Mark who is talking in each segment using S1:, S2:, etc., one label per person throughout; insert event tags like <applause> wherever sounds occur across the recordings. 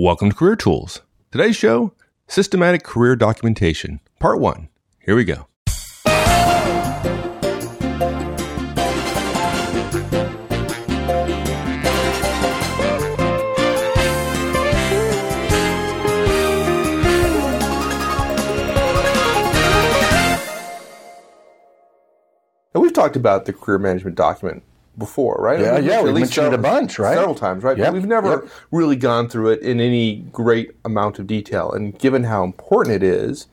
S1: Welcome to Career Tools. Today's show Systematic Career Documentation, Part 1. Here we go. And we've talked about the career management document before, right?
S2: Yeah,
S1: We've
S2: yeah, we mentioned it a
S1: several-
S2: bunch, right?
S1: Several times, right? But we've never
S2: yep.
S1: really gone through it in any great amount of detail. And given how important it is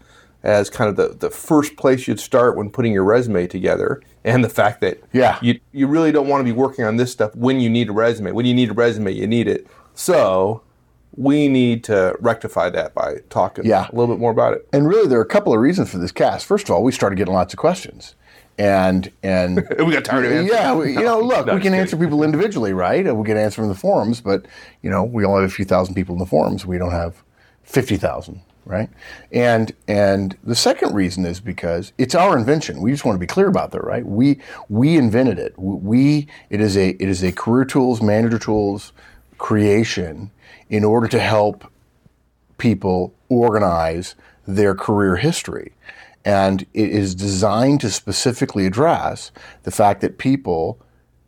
S1: as kind of the, the first place you'd start when putting your resume together, and the fact that
S2: Yeah.
S1: you, you really don't want to be working on this stuff when you need a resume. When you need a resume, you need it. So we need to rectify that by talking
S2: Yeah.
S1: a little bit more about it.
S2: And really, there are a couple of reasons for this cast. First of all, we started getting lots of questions, and and <laughs>
S1: We got tired of answering.
S2: yeah, we, you know, <laughs> look,
S1: No,
S2: we can answer people individually, right? We can answer in the forums, but you know, we only have a few thousand people in the forums. We don't have fifty thousand, right? And and the second reason is because it's our invention. We just want to be clear about that, right? We we invented it. We it is a it is a career tools, manager tools creation in order to help people organize their career history. And it is designed to specifically address the fact that people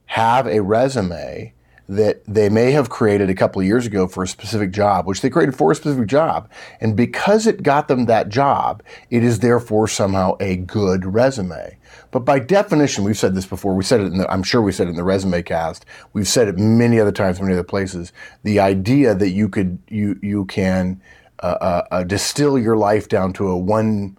S2: have a resume that they may have created a couple of years ago for a specific job, which they created for a specific job. And because it got them that job, it is therefore somehow a good resume. But by definition, we've said this before. We said it in the, I'm sure we said it in the resume cast. We've said it many other times, many other places. The idea that you could, you, you can, uh, uh, uh, distill your life down to a one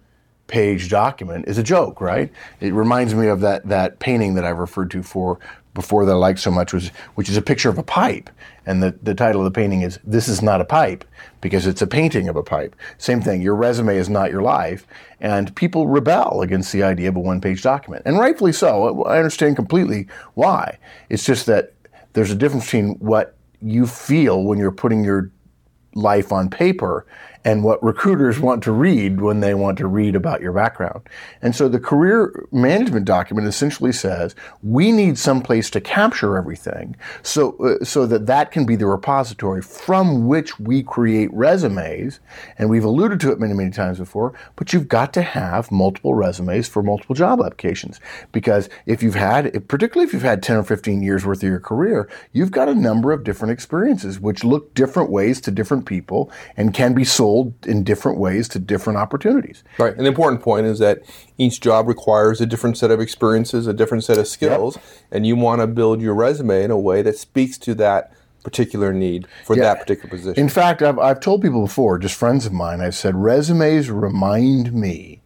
S2: page document is a joke, right? It reminds me of that that painting that I referred to for before that I liked so much was which is a picture of a pipe. And the, the title of the painting is This is not a pipe because it's a painting of a pipe. Same thing, your resume is not your life. And people rebel against the idea of a one page document. And rightfully so. I understand completely why. It's just that there's a difference between what you feel when you're putting your life on paper and what recruiters want to read when they want to read about your background. And so the career management document essentially says we need some place to capture everything so uh, so that that can be the repository from which we create resumes and we've alluded to it many many times before but you've got to have multiple resumes for multiple job applications because if you've had particularly if you've had 10 or 15 years worth of your career you've got a number of different experiences which look different ways to different people and can be sold in different ways to different opportunities
S1: Right. And the important point is that each job requires a different set of experiences, a different set of skills, and you want to build your resume in a way that speaks to that particular need for
S2: Yeah.
S1: that particular position.
S2: In fact, I've, I've told people before, just friends of mine, I've said resumes remind me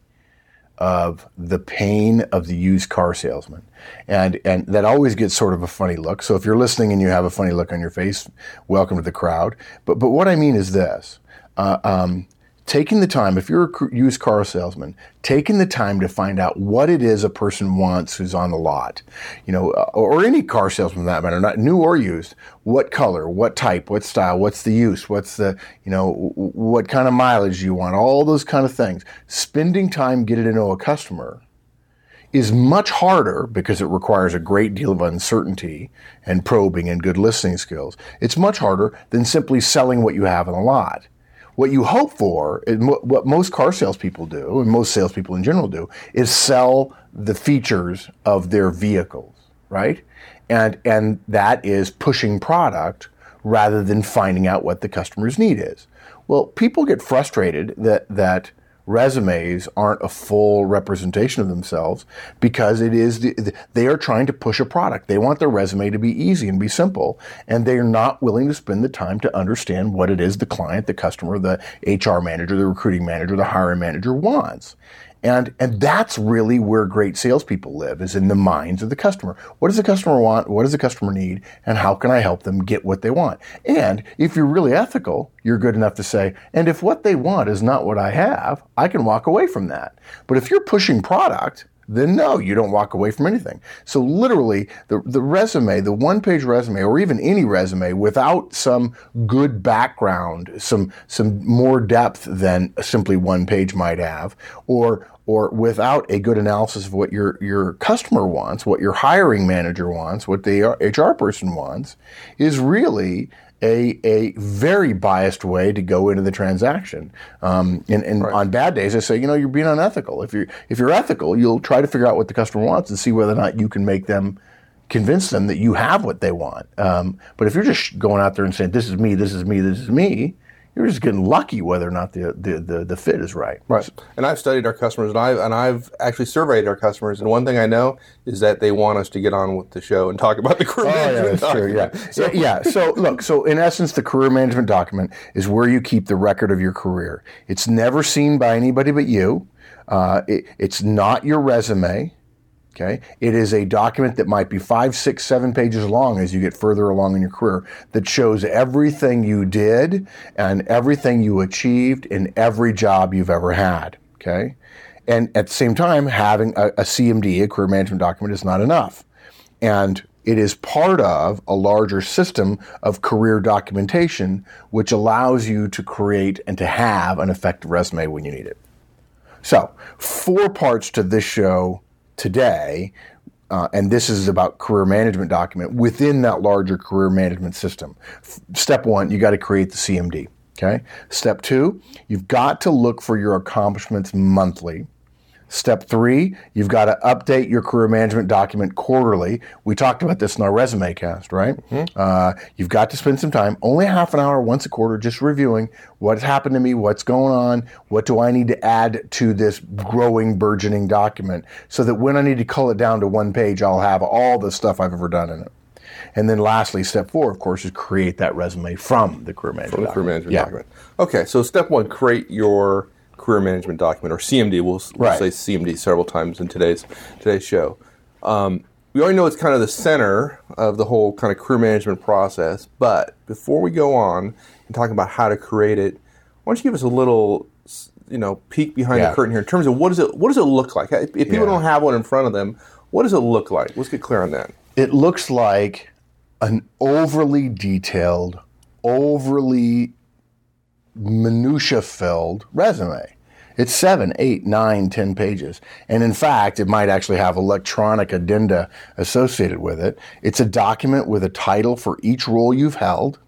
S2: of the pain of the used car salesman. And, and that always gets sort of a funny look. So if you're listening and you have a funny look on your face, welcome to the crowd. But, but what I mean is this. Uh, um, taking the time, if you're a used car salesman, taking the time to find out what it is a person wants who's on the lot, you know, uh, or any car salesman for that matter, not new or used, what color, what type, what style, what's the use, what's the, you know, what kind of mileage you want, all those kind of things. Spending time getting to know a customer is much harder because it requires a great deal of uncertainty and probing and good listening skills. It's much harder than simply selling what you have in a lot. What you hope for, and what most car salespeople do, and most salespeople in general do, is sell the features of their vehicles, right? And and that is pushing product rather than finding out what the customer's need is. Well, people get frustrated that that resumes aren't a full representation of themselves because it is the, the- they are trying to push a product. They want their resume to be easy and be simple, and they're not willing to spend the time to understand what it is the client, the customer, the HR manager, the recruiting manager, the hiring manager wants. And, and that's really where great salespeople live is in the minds of the customer. What does the customer want? What does the customer need? And how can I help them get what they want? And if you're really ethical, you're good enough to say, and if what they want is not what I have, I can walk away from that. But if you're pushing product, then no, you don't walk away from anything. So literally, the, the resume, the one page resume, or even any resume without some good background, some, some more depth than simply one page might have, or, or without a good analysis of what your, your customer wants, what your hiring manager wants, what the HR person wants, is really a, a very biased way to go into the transaction. Um, and and on bad days, I say, you know, you're being unethical. If you're if you're ethical, you'll try to figure out what the customer wants and see whether or not you can make them convince them that you have what they want. Um, but if you're just going out there and saying, "This is me, this is me, this is me," you're just getting lucky whether or not the the, the, the fit is right.
S1: Right. And I've studied our customers, and I've and I've actually surveyed our customers. And one thing I know is that they want us to get on with the show and talk about the career
S2: Oh, yeah,
S1: management
S2: that's true. Yeah.
S1: document.
S2: So, yeah. So, look, so in essence, the career management document is where you keep the record of your career. It's never seen by anybody but you. Uh, it, it's not your resume. Okay. It is a document that might be five, six, seven pages long as you get further along in your career that shows everything you did and everything you achieved in every job you've ever had. Okay. And at the same time, having a, a CMD, a career management document, is not enough. And it is part of a larger system of career documentation, which allows you to create and to have an effective resume when you need it. So, four parts to this show today, uh, and this is about career management document within that larger career management system. F- step one, you got to create the CMD. Okay. Step two, you've got to look for your accomplishments monthly. Step three, you've got to update your career management document quarterly. We talked about this in our resume cast, right? Uh, you've got to spend some time, only half an hour once a quarter, just reviewing what's happened to me, what's going on, what do I need to add to this growing, burgeoning document, so that when I need to cull it down to one page, I'll have all the stuff I've ever done in it. And then lastly, step four, of course, is create that resume from the career management
S1: From the career management
S2: Yeah.
S1: document. Okay, so step one, create your career management document or CMD. We'll, we'll
S2: Right.
S1: say CMD several times in today's today's show. Um, we already know it's kind of the center of the whole kind of career management process. But before we go on and talk about how to create it, why don't you give us a little, you know, peek behind
S2: Yeah.
S1: the curtain here in terms of what does it what does it look like? If, people
S2: Yeah.
S1: don't have one in front of them, what does it look like? Let's get clear on that.
S2: it looks like an overly detailed, overly minutia filled resume. It's seven, eight, nine, ten pages. And in fact, it might actually have electronic addenda associated with it. It's a document with a title for each role you've held,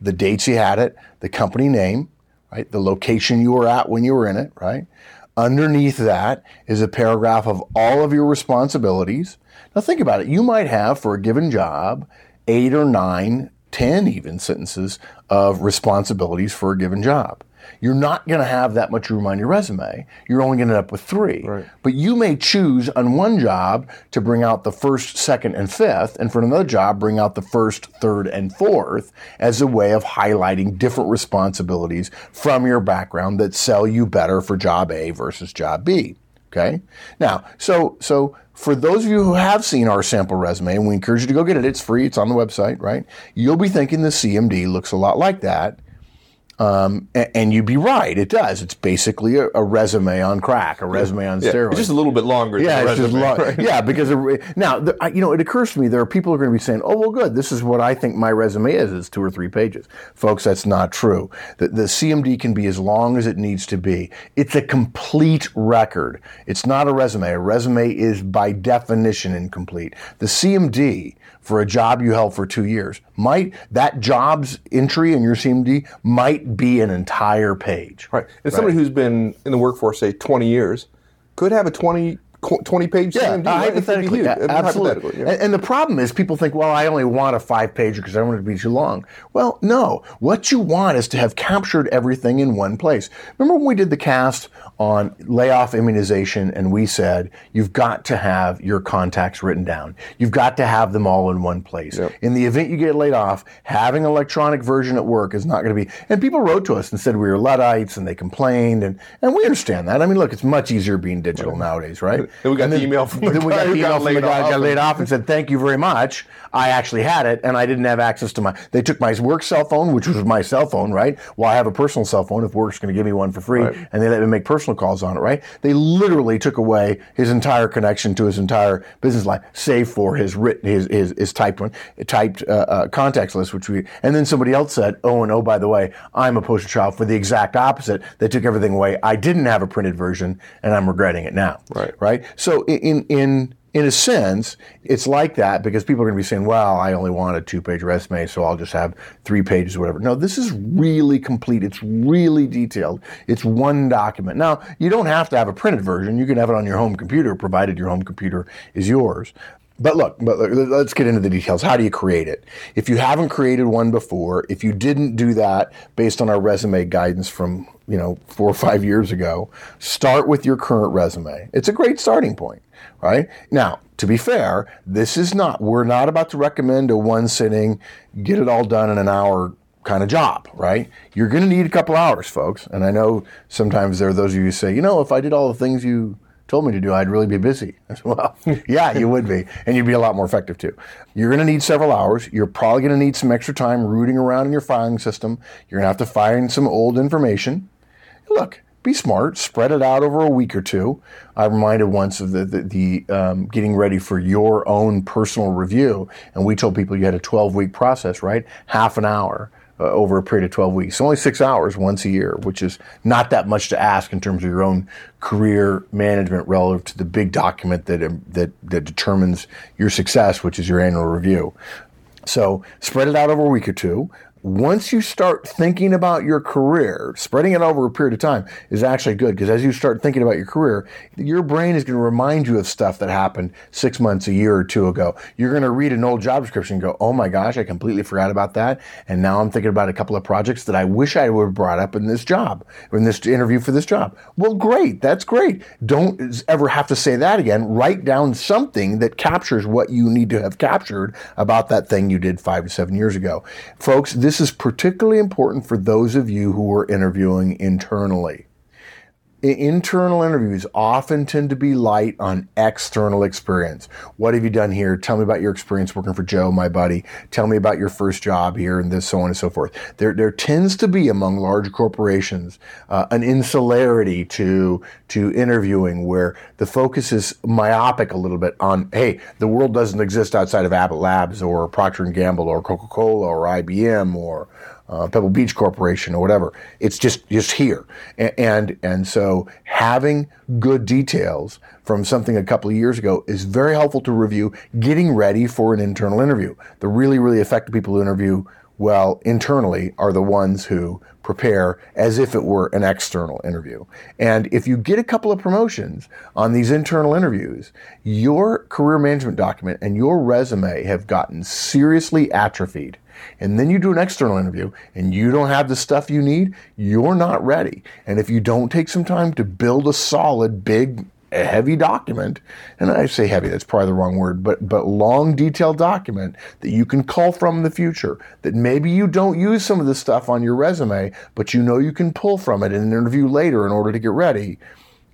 S2: the dates you had it, the company name, right? The location you were at when you were in it, right? Underneath that is a paragraph of all of your responsibilities. Now think about it. You might have for a given job eight or nine, ten even sentences of responsibilities for a given job. You're not going to have that much room on your resume. You're only going to end up with three.
S1: Right.
S2: But you may choose on one job to bring out the first, second, and fifth, and for another job, bring out the first, third, and fourth as a way of highlighting different responsibilities from your background that sell you better for job A versus job B. Okay. Now, so so for those of you who have seen our sample resume, and we encourage you to go get it, it's free, it's on the website, right? You'll be thinking the CMD looks a lot like that. Um, a- and, you'd be right, it does. It's basically a, a resume on crack, a resume on
S1: Yeah,
S2: steroids.
S1: it's just a little bit longer.
S2: Yeah,
S1: than
S2: it's
S1: the
S2: just
S1: resume,
S2: long.
S1: right?
S2: Yeah, because it, now the, I- you know it occurs to me there are people who are going to be saying, "Oh, well, good. This is what I think my resume is. It's two or three pages." Folks, that's not true. The, the CMD can be as long as it needs to be. It's a complete record. It's not a resume. A resume is by definition incomplete. The CMD for a job you held for two years might that job's entry in your CMD might be an entire page.
S1: Right. And somebody who's been in the workforce, say, 20 years, could have a 20, 20 page
S2: Yeah,
S1: CMD.
S2: uh,
S1: right? It could be
S2: hypothetically,
S1: huge. I
S2: absolutely.
S1: hypothetically, yeah.
S2: and, and the problem is, people think, well, I only want a five pager because I don't want it to be too long. Well, no. What you want is to have captured everything in one place. Remember when we did the cast on layoff immunization, and we said you've got to have your contacts written down. You've got to have them all in one place.
S1: Yep.
S2: In the event you get laid off, having an electronic version at work is not going to be. And people wrote to us and said we were luddites, and they complained, and and we understand that. I mean, look, it's much easier being digital nowadays, right?
S1: Then we got
S2: And
S1: the email from the
S2: then we
S1: guy
S2: got the email
S1: got
S2: from the guy who got laid
S1: and-
S2: off and said, "Thank you very much. I actually had it, and I didn't have access to my. They took my work cell phone, which was my cell phone, right? Well, I have a personal cell phone. If work's going to give me one for free,
S1: Right.
S2: and they let me make personal calls on it, right? They literally took away his entire connection to his entire business life, save for his written, his his, his typed one, typed uh, uh, contacts list, which we. And then somebody else said, "Oh, and oh, by the way, I'm a poster child for the exact opposite. They took everything away. I didn't have a printed version, and I'm regretting it now."
S1: Right.
S2: Right. So in in in a sense, it's like that because people are going to be saying, well, I only want a two page resume, so I'll just have three pages or whatever. No, this is really complete. It's really detailed. It's one document. Now, you don't have to have a printed version. You can have it on your home computer, provided your home computer is yours. But look, but let's get into the details. How do you create it? If you haven't created one before, if you didn't do that based on our resume guidance from, you know, four or five years ago, start with your current resume. It's a great starting point, right? Now, to be fair, this is not, we're not about to recommend a one sitting, get it all done in an hour kind of job, right? You're going to need a couple hours, folks. And I know sometimes there are those of you who say, you know, if I did all the things you told me to do, I'd really be busy. <laughs> I said, well, yeah, you would be. And you'd be a lot more effective too. You're going to need several hours. You're probably going to need some extra time rooting around in your filing system. You're going to have to find some old information. Look, be smart, spread it out over a week or two. I reminded once of the, the, the um, getting ready for your own personal review, and we told people you had a 12 week process, right? Half an hour uh, over a period of 12 weeks. only six hours once a year, which is not that much to ask in terms of your own career management relative to the big document that, um, that, that determines your success, which is your annual review. So spread it out over a week or two once you start thinking about your career, spreading it over a period of time is actually good because as you start thinking about your career, your brain is going to remind you of stuff that happened six months, a year or two ago. You're going to read an old job description and go, oh my gosh, I completely forgot about that. And now I'm thinking about a couple of projects that I wish I would have brought up in this job in this interview for this job. Well, great. That's great. Don't ever have to say that again. Write down something that captures what you need to have captured about that thing you did five to seven years ago. Folks, this this is particularly important for those of you who are interviewing internally internal interviews often tend to be light on external experience. What have you done here? Tell me about your experience working for Joe, my buddy. Tell me about your first job here and this, so on and so forth. There, there tends to be among large corporations uh, an insularity to, to interviewing where the focus is myopic a little bit on, hey, the world doesn't exist outside of Abbott Labs or Procter & Gamble or Coca-Cola or IBM or, uh, Pebble Beach Corporation or whatever. It's just just here, and, and and so having good details from something a couple of years ago is very helpful to review. Getting ready for an internal interview. The really really effective people who interview well internally are the ones who prepare as if it were an external interview. And if you get a couple of promotions on these internal interviews, your career management document and your resume have gotten seriously atrophied and then you do an external interview and you don't have the stuff you need, you're not ready. And if you don't take some time to build a solid, big, heavy document, and I say heavy, that's probably the wrong word, but, but long, detailed document that you can call from in the future, that maybe you don't use some of the stuff on your resume, but you know you can pull from it in an interview later in order to get ready.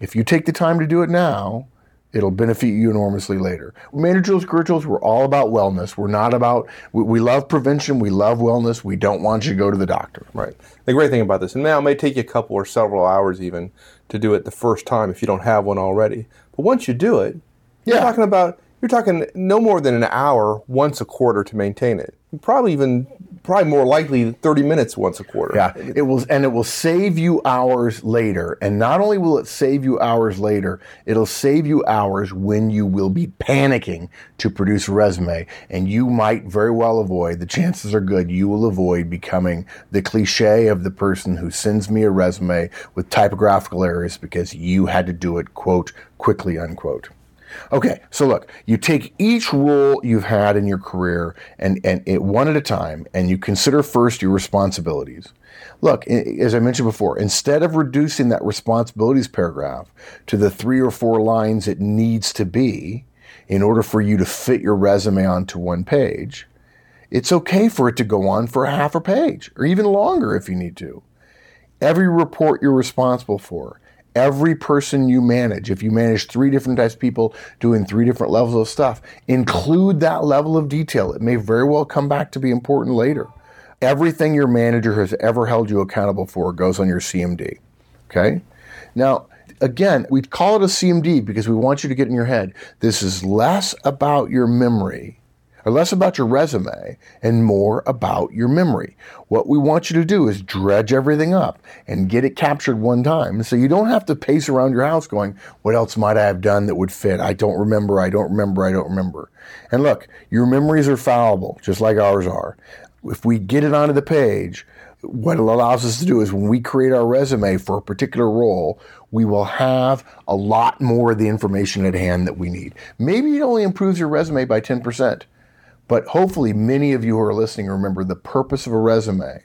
S2: If you take the time to do it now, It'll benefit you enormously later. Managers, Gurgels, we're all about wellness. We're not about, we, we, love prevention. We love wellness. We don't want you to go to the doctor.
S1: Right. The great thing about this, and now it may take you a couple or several hours even to do it the first time if you don't have one already. But once you do it, you're talking about, you're talking no more than an hour once a quarter to maintain it. Probably even probably more likely 30 minutes once a quarter.
S2: Yeah, it will, and it will save you hours later. And not only will it save you hours later, it'll save you hours when you will be panicking to produce a resume. And you might very well avoid, the chances are good, you will avoid becoming the cliche of the person who sends me a resume with typographical errors because you had to do it, quote, quickly, unquote. Okay, so look, you take each role you've had in your career and, and it one at a time, and you consider first your responsibilities. Look, as I mentioned before, instead of reducing that responsibilities paragraph to the three or four lines it needs to be in order for you to fit your resume onto one page, it's okay for it to go on for a half a page or even longer if you need to. Every report you're responsible for, every person you manage, if you manage three different types of people doing three different levels of stuff, include that level of detail. It may very well come back to be important later. Everything your manager has ever held you accountable for goes on your CMD. Okay? Now, again, we call it a CMD because we want you to get in your head. This is less about your memory or less about your resume and more about your memory. What we want you to do is dredge everything up and get it captured one time. So you don't have to pace around your house going, what else might I have done that would fit? I don't remember. I don't remember. I don't remember. And look, your memories are fallible, just like ours are. If we get it onto the page, what it allows us to do is when we create our resume for a particular role, we will have a lot more of the information at hand that we need. Maybe it only improves your resume by 10%, but hopefully many of you who are listening remember the purpose of a resume.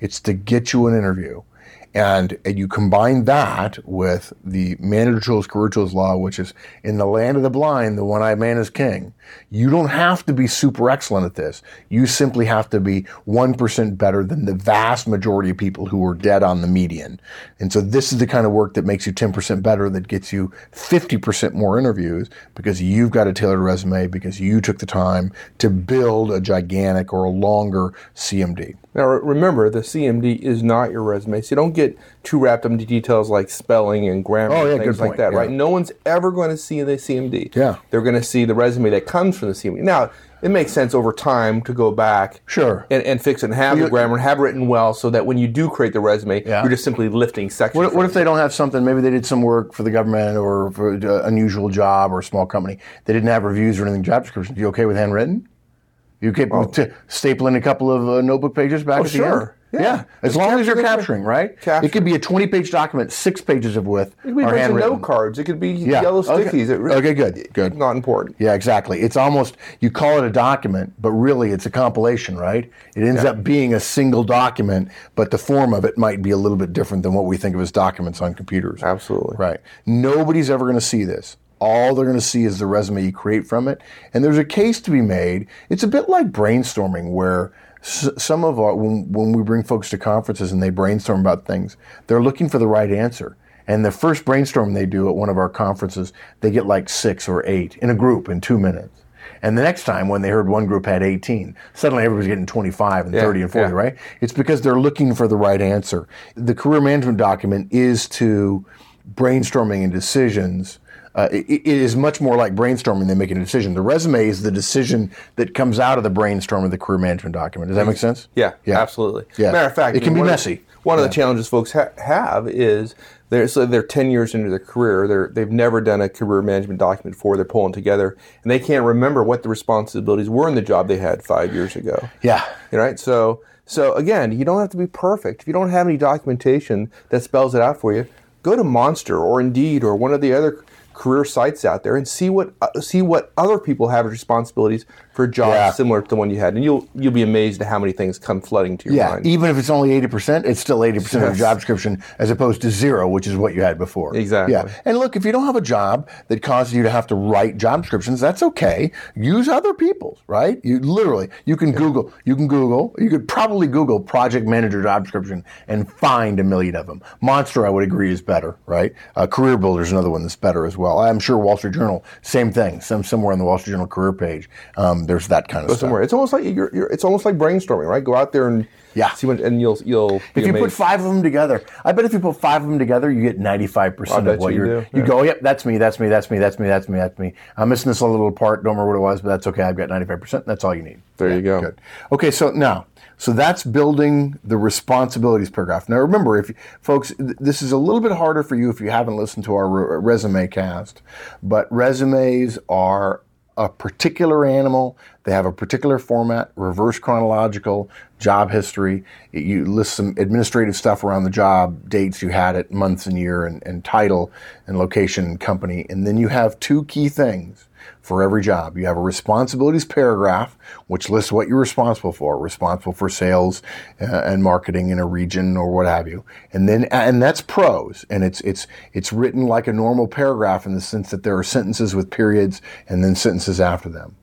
S2: It's to get you an interview. And, and you combine that with the career tools law, which is in the land of the blind, the one eyed man is king. You don't have to be super excellent at this. You simply have to be 1% better than the vast majority of people who are dead on the median. And so this is the kind of work that makes you 10% better, that gets you 50% more interviews because you've got a tailored resume, because you took the time to build a gigantic or a longer CMD.
S1: Now remember, the CMD is not your resume, so you don't get too wrapped up into details like spelling and grammar
S2: Oh, yeah,
S1: and things like that,
S2: yeah.
S1: right? No one's ever going to see the CMD.
S2: Yeah.
S1: They're going to see the resume that comes from the CMD. Now, it makes sense over time to go back
S2: Sure.
S1: and, and fix it and have
S2: Well,
S1: the grammar and have written well so that when you do create the resume,
S2: Yeah.
S1: you're just simply lifting sections.
S2: What, what if they don't have something? Maybe they did some work for the government or for an unusual job or a small company. They didn't have reviews or anything, job descriptions. You okay with handwritten? You okay with t- stapling a couple of uh, notebook pages back
S1: Oh,
S2: at the
S1: sure.
S2: end?
S1: Yeah.
S2: As
S1: Just
S2: long as you're capturing, right?
S1: Capture.
S2: It could be a 20 page document, six pages of width
S1: It could be a
S2: are
S1: bunch of
S2: handwritten.
S1: note cards. It could be
S2: Yeah.
S1: yellow
S2: Okay.
S1: stickies. It really-
S2: Okay, good, good.
S1: Not important.
S2: Yeah, exactly. It's almost you call it a document, but really it's a compilation, right? It ends up being a single document, but the form of it might be a little bit different than what we think of as documents on computers.
S1: Absolutely.
S2: Right. Nobody's ever going to see this. All they're going to see is the resume you create from it. And there's a case to be made. It's a bit like brainstorming where s- some of our, when, when we bring folks to conferences and they brainstorm about things, they're looking for the right answer. And the first brainstorm they do at one of our conferences, they get like six or eight in a group in two minutes. And the next time when they heard one group had 18, suddenly everybody's getting 25 and 30 and 40,
S1: yeah.
S2: right? It's because they're looking for the right answer. The career management document is to brainstorming and decisions. Uh, it, it is much more like brainstorming than making a decision. The resume is the decision that comes out of the brainstorm of the career management document. Does that make sense?
S1: Yeah,
S2: Yeah.
S1: absolutely.
S2: Yeah.
S1: Matter of fact,
S2: It can be
S1: one of-
S2: messy.
S1: one of the challenges folks ha- have is they're so they're ten years into their career. They're they've never done a career management document before. They're pulling together, and they can't remember what the responsibilities were in the job they had five years ago.
S2: Yeah.
S1: Right. So so again, you don't have to be perfect. If you don't have any documentation that spells it out for you, go to Monster or Indeed or one of the other career sites out there and see what uh, see what other people have as responsibilities for jobs
S2: Yeah.
S1: similar to the one you had, and you'll you'll be amazed at how many things come flooding to your
S2: Yeah,
S1: mind.
S2: even if it's only 80%, it's still 80% of
S1: your
S2: job description as opposed to zero, which is what you had before.
S1: Exactly.
S2: Yeah. And look, if you don't have a job that causes you to have to write job descriptions, that's okay. Use other people's, right? You literally, you can Google, you can Google, you could probably Google project manager job description and find a million of them. Monster, I would agree, is better, right? Uh, Career Builder is another one that's better as well. I'm sure Wall Street Journal, same thing. Some somewhere on the Wall Street Journal career page, um, there's that kind of stuff.
S1: somewhere. It's almost like you're, you're, it's almost like brainstorming, right? Go out there and
S2: Yeah.
S1: see what, and you'll you'll.
S2: If you put five of them together, I bet if you put five of them together, you get
S1: 95
S2: percent of what
S1: you
S2: you're.
S1: do,
S2: You
S1: yeah.
S2: go, yep, that's me, that's me, that's me, that's me, that's me, that's me. I'm missing this little part. Don't remember what it was, but that's okay. I've got ninety five percent. That's all you need.
S1: There you go.
S2: Good. Okay, so now, so that's building the responsibilities paragraph. Now, remember, if folks, this is a little bit harder for you if you haven't listened to our resume cast, but resumes are a particular animal. They have a particular format, reverse chronological, job history. You list some administrative stuff around the job, dates you had it, months and year, and, and title and location and company. And then you have two key things for every job. You have a responsibilities paragraph, which lists what you're responsible for, responsible for sales uh, and marketing in a region or what have you. And then, and that's prose. And it's, it's, it's written like a normal paragraph in the sense that there are sentences with periods and then sentences after them.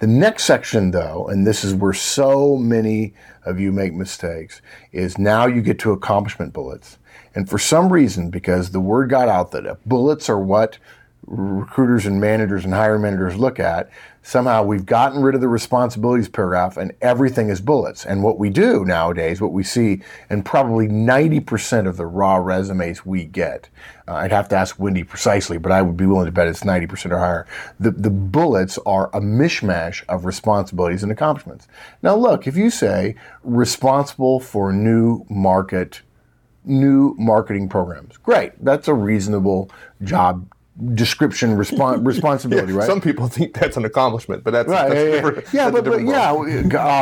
S2: The next section, though, and this is where so many of you make mistakes, is now you get to accomplishment bullets. And for some reason, because the word got out that bullets are what recruiters and managers and hiring managers look at, somehow we've gotten rid of the responsibilities paragraph and everything is bullets. And what we do nowadays, what we see, and probably 90% of the raw resumes we get, uh, I'd have to ask Wendy precisely, but I would be willing to bet it's 90% or higher. The, the bullets are a mishmash of responsibilities and accomplishments. Now, look, if you say responsible for new market, new marketing programs, great. That's a reasonable job description respon- <laughs> responsibility, right?
S1: Some people think that's an accomplishment, but that's,
S2: Right,
S1: that's
S2: yeah, yeah,
S1: different-
S2: yeah, but, but yeah,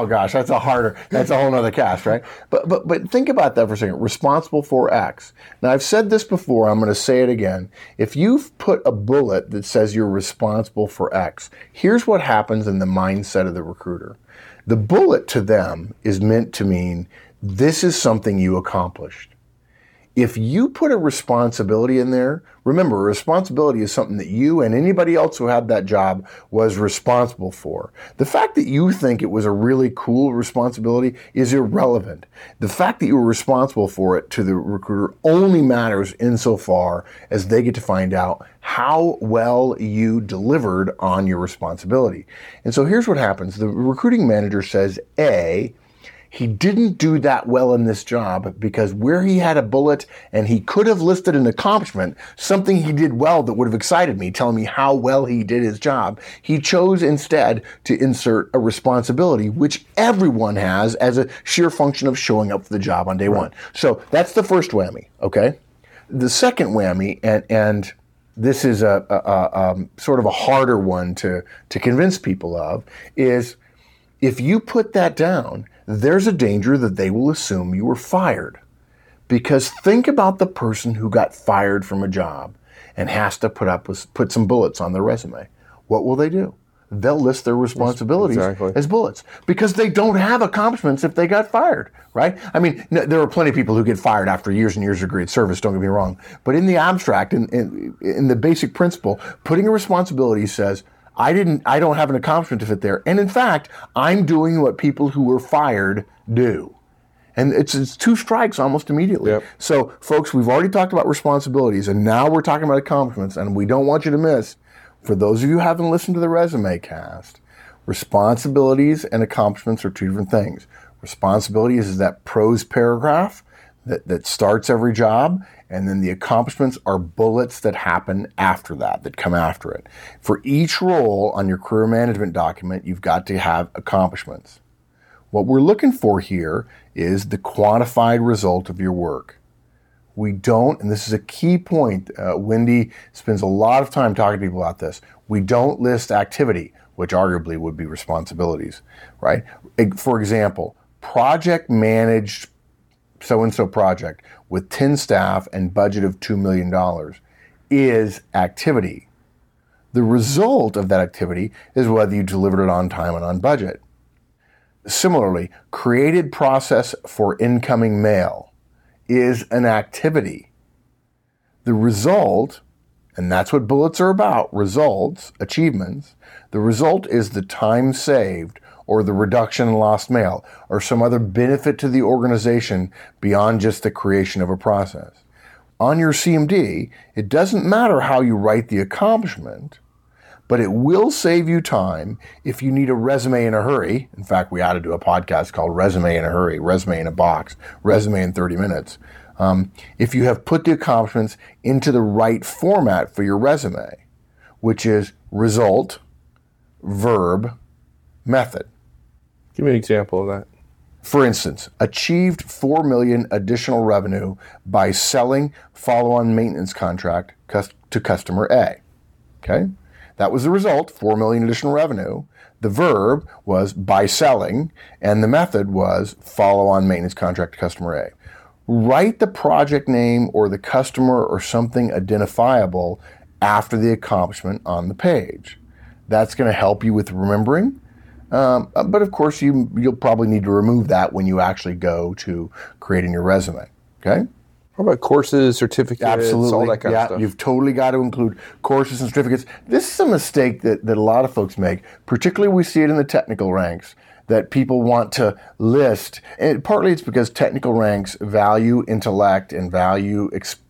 S2: oh gosh, that's a harder, that's a whole nother cast, right? But but but think about that for a second. Responsible for X. Now I've said this before. I'm going to say it again. If you've put a bullet that says you're responsible for X, here's what happens in the mindset of the recruiter. The bullet to them is meant to mean this is something you accomplished if you put a responsibility in there, remember, responsibility is something that you and anybody else who had that job was responsible for. The fact that you think it was a really cool responsibility is irrelevant. The fact that you were responsible for it to the recruiter only matters insofar as they get to find out how well you delivered on your responsibility. And so here's what happens. The recruiting manager says, A, he didn't do that well in this job because where he had a bullet and he could have listed an accomplishment, something he did well that would have excited me, telling me how well he did his job, he chose instead to insert a responsibility, which everyone has as a sheer function of showing up for the job on day one. So that's the first whammy, okay? The second whammy, and, and this is a, a, a um, sort of a harder one to, to convince people of, is if you put that down, there's a danger that they will assume you were fired. Because think about the person who got fired from a job and has to put up with, put some bullets on their resume. What will they do? They'll list their responsibilities
S1: Exactly.
S2: as bullets because they don't have accomplishments if they got fired, right? I mean, there are plenty of people who get fired after years and years of great service. Don't get me wrong, but in the abstract, in, in, in the basic principle, putting a responsibility says, I didn't, I don't have an accomplishment to fit there, and in fact, I'm doing what people who were fired do. And it's, it's two strikes almost immediately.
S1: Yep.
S2: So, folks, we've already talked about responsibilities, and now we're talking about accomplishments. And we don't want you to miss, for those of you who haven't listened to the resume cast, responsibilities and accomplishments are two different things. Responsibilities is that prose paragraph that, that starts every job, and then the accomplishments are bullets that happen after that, that come after it. For each role on your career management document, you've got to have accomplishments. What we're looking for here is the quantified result of your work. We don't, and this is a key point. Uh, Wendy spends a lot of time talking to people about this. We don't list activity, which arguably would be responsibilities, right? For example, project managed so and so project with 10 staff and budget of $2 million is activity. The result of that activity is whether you delivered it on time and on budget. Similarly, created process for incoming mail is an activity. The result, and that's what bullets are about results, achievements. The result is the time saved or the reduction in lost mail or some other benefit to the organization beyond just the creation of a process. On your CMD, it doesn't matter how you write the accomplishment but it will save you time if you need a resume in a hurry. In fact, we ought to do a podcast called Resume in a Hurry, Resume in a Box, Resume in 30 Minutes. Um, if you have put the accomplishments into the right format for your resume, which is result, verb, method.
S1: Give me an example of that.
S2: For instance, achieved 4 million additional revenue by selling follow-on maintenance contract to customer A. Okay? That was the result, 4 million additional revenue. The verb was by selling and the method was follow-on maintenance contract to customer A. Write the project name or the customer or something identifiable after the accomplishment on the page. That's going to help you with remembering. Um, but of course, you you'll probably need to remove that when you actually go to creating your resume. Okay.
S1: About courses, certificates,
S2: Absolutely.
S1: all that kind
S2: yeah,
S1: of stuff?
S2: you've totally got to include courses and certificates. This is a mistake that, that a lot of folks make, particularly we see it in the technical ranks, that people want to list. And partly it's because technical ranks value intellect and value ex-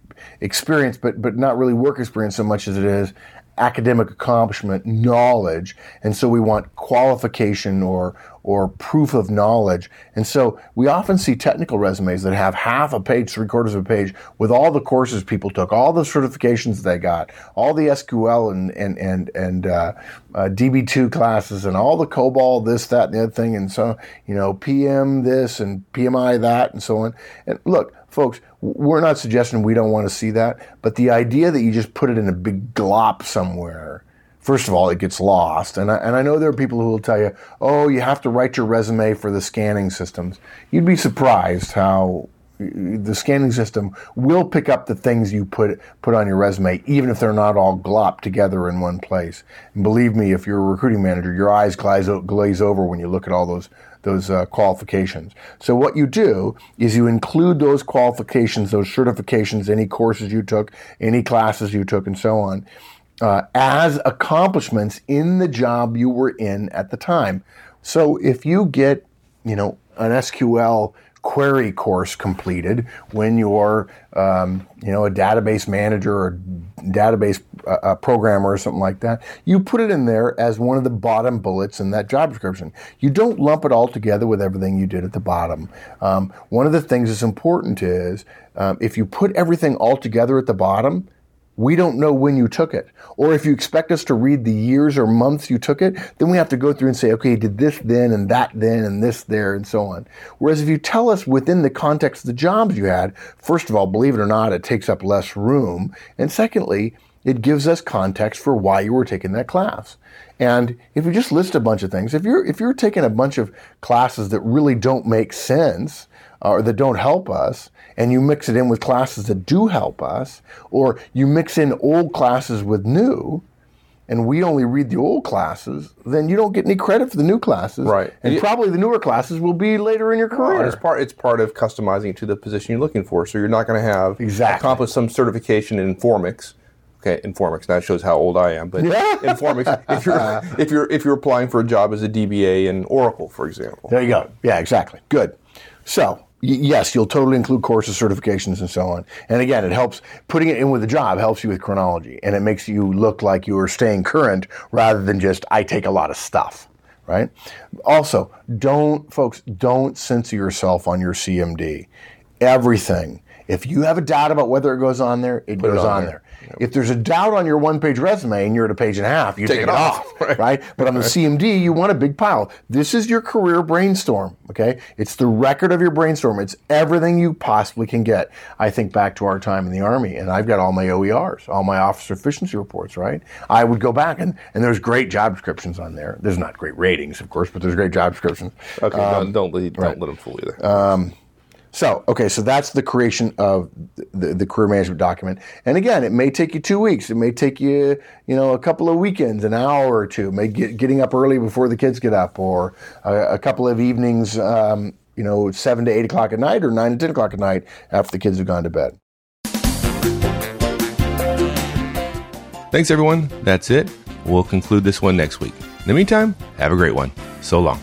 S2: experience, but, but not really work experience so much as it is academic accomplishment, knowledge, and so we want qualification or or proof of knowledge. And so we often see technical resumes that have half a page, three quarters of a page with all the courses people took, all the certifications they got, all the SQL and, and, and, and uh, uh, DB2 classes and all the COBOL, this, that, and the other thing. And so, you know, PM this and PMI that and so on. And look, folks, we're not suggesting we don't want to see that, but the idea that you just put it in a big glop somewhere first of all, it gets lost. And I, and I know there are people who will tell you, oh, you have to write your resume for the scanning systems. You'd be surprised how the scanning system will pick up the things you put put on your resume, even if they're not all glopped together in one place. And believe me, if you're a recruiting manager, your eyes glaze, glaze over when you look at all those those uh, qualifications. So what you do is you include those qualifications, those certifications, any courses you took, any classes you took, and so on uh, as accomplishments in the job you were in at the time. So if you get, you know, an SQL query course completed when you're, um, you know, a database manager or database uh, programmer or something like that, you put it in there as one of the bottom bullets in that job description. You don't lump it all together with everything you did at the bottom. Um, one of the things that's important is um, if you put everything all together at the bottom, we don't know when you took it. Or if you expect us to read the years or months you took it, then we have to go through and say, okay, you did this then and that then and this there and so on. Whereas if you tell us within the context of the jobs you had, first of all, believe it or not, it takes up less room. And secondly, it gives us context for why you were taking that class. And if you just list a bunch of things, if you're if you're taking a bunch of classes that really don't make sense Uh, or that don't help us, and you mix it in with classes that do help us, or you mix in old classes with new, and we only read the old classes, then you don't get any credit for the new classes.
S1: Right.
S2: And, probably the newer classes will be later in your career.
S1: it's part it's part of customizing it to the position you're looking for. So you're not going to have
S2: exactly.
S1: accomplished some certification in Informix. Okay, Informix. That shows how old I am. But. Informix, if you're <laughs> if you're if you're applying for a job as a DBA in Oracle, for example.
S2: There you go. Yeah, exactly. Good. So yes, you'll totally include courses, certifications, and so on. And again, it helps putting it in with the job helps you with chronology, and it makes you look like you are staying current rather than just I take a lot of stuff. Right. Also, don't folks don't censor yourself on your CMD. Everything. If you have a doubt about whether it goes on there, it Put goes it on, on, there. there. Yep. If there's a doubt on your one page resume and you're at a page and a half, you take, take it, off, off <laughs> right. right? But on the CMD, you want a big pile. This is your career brainstorm, okay? It's the record of your brainstorm. It's everything you possibly can get. I think back to our time in the Army, and I've got all my OERs, all my officer efficiency reports, right? I would go back, and, and there's great job descriptions on there. There's not great ratings, of course, but there's great job descriptions.
S1: Okay, um, don't, don't, lead, don't let them fool you there. Um,
S2: so, okay, so that's the creation of the, the, career management document. And again, it may take you two weeks. It may take you, you know, a couple of weekends, an hour or two. May get getting up early before the kids get up, or a, a couple of evenings, um, you know, seven to eight o'clock at night, or nine to ten o'clock at night after the kids have gone to bed.
S1: Thanks, everyone. That's it. We'll conclude this one next week. In the meantime, have a great one. So long.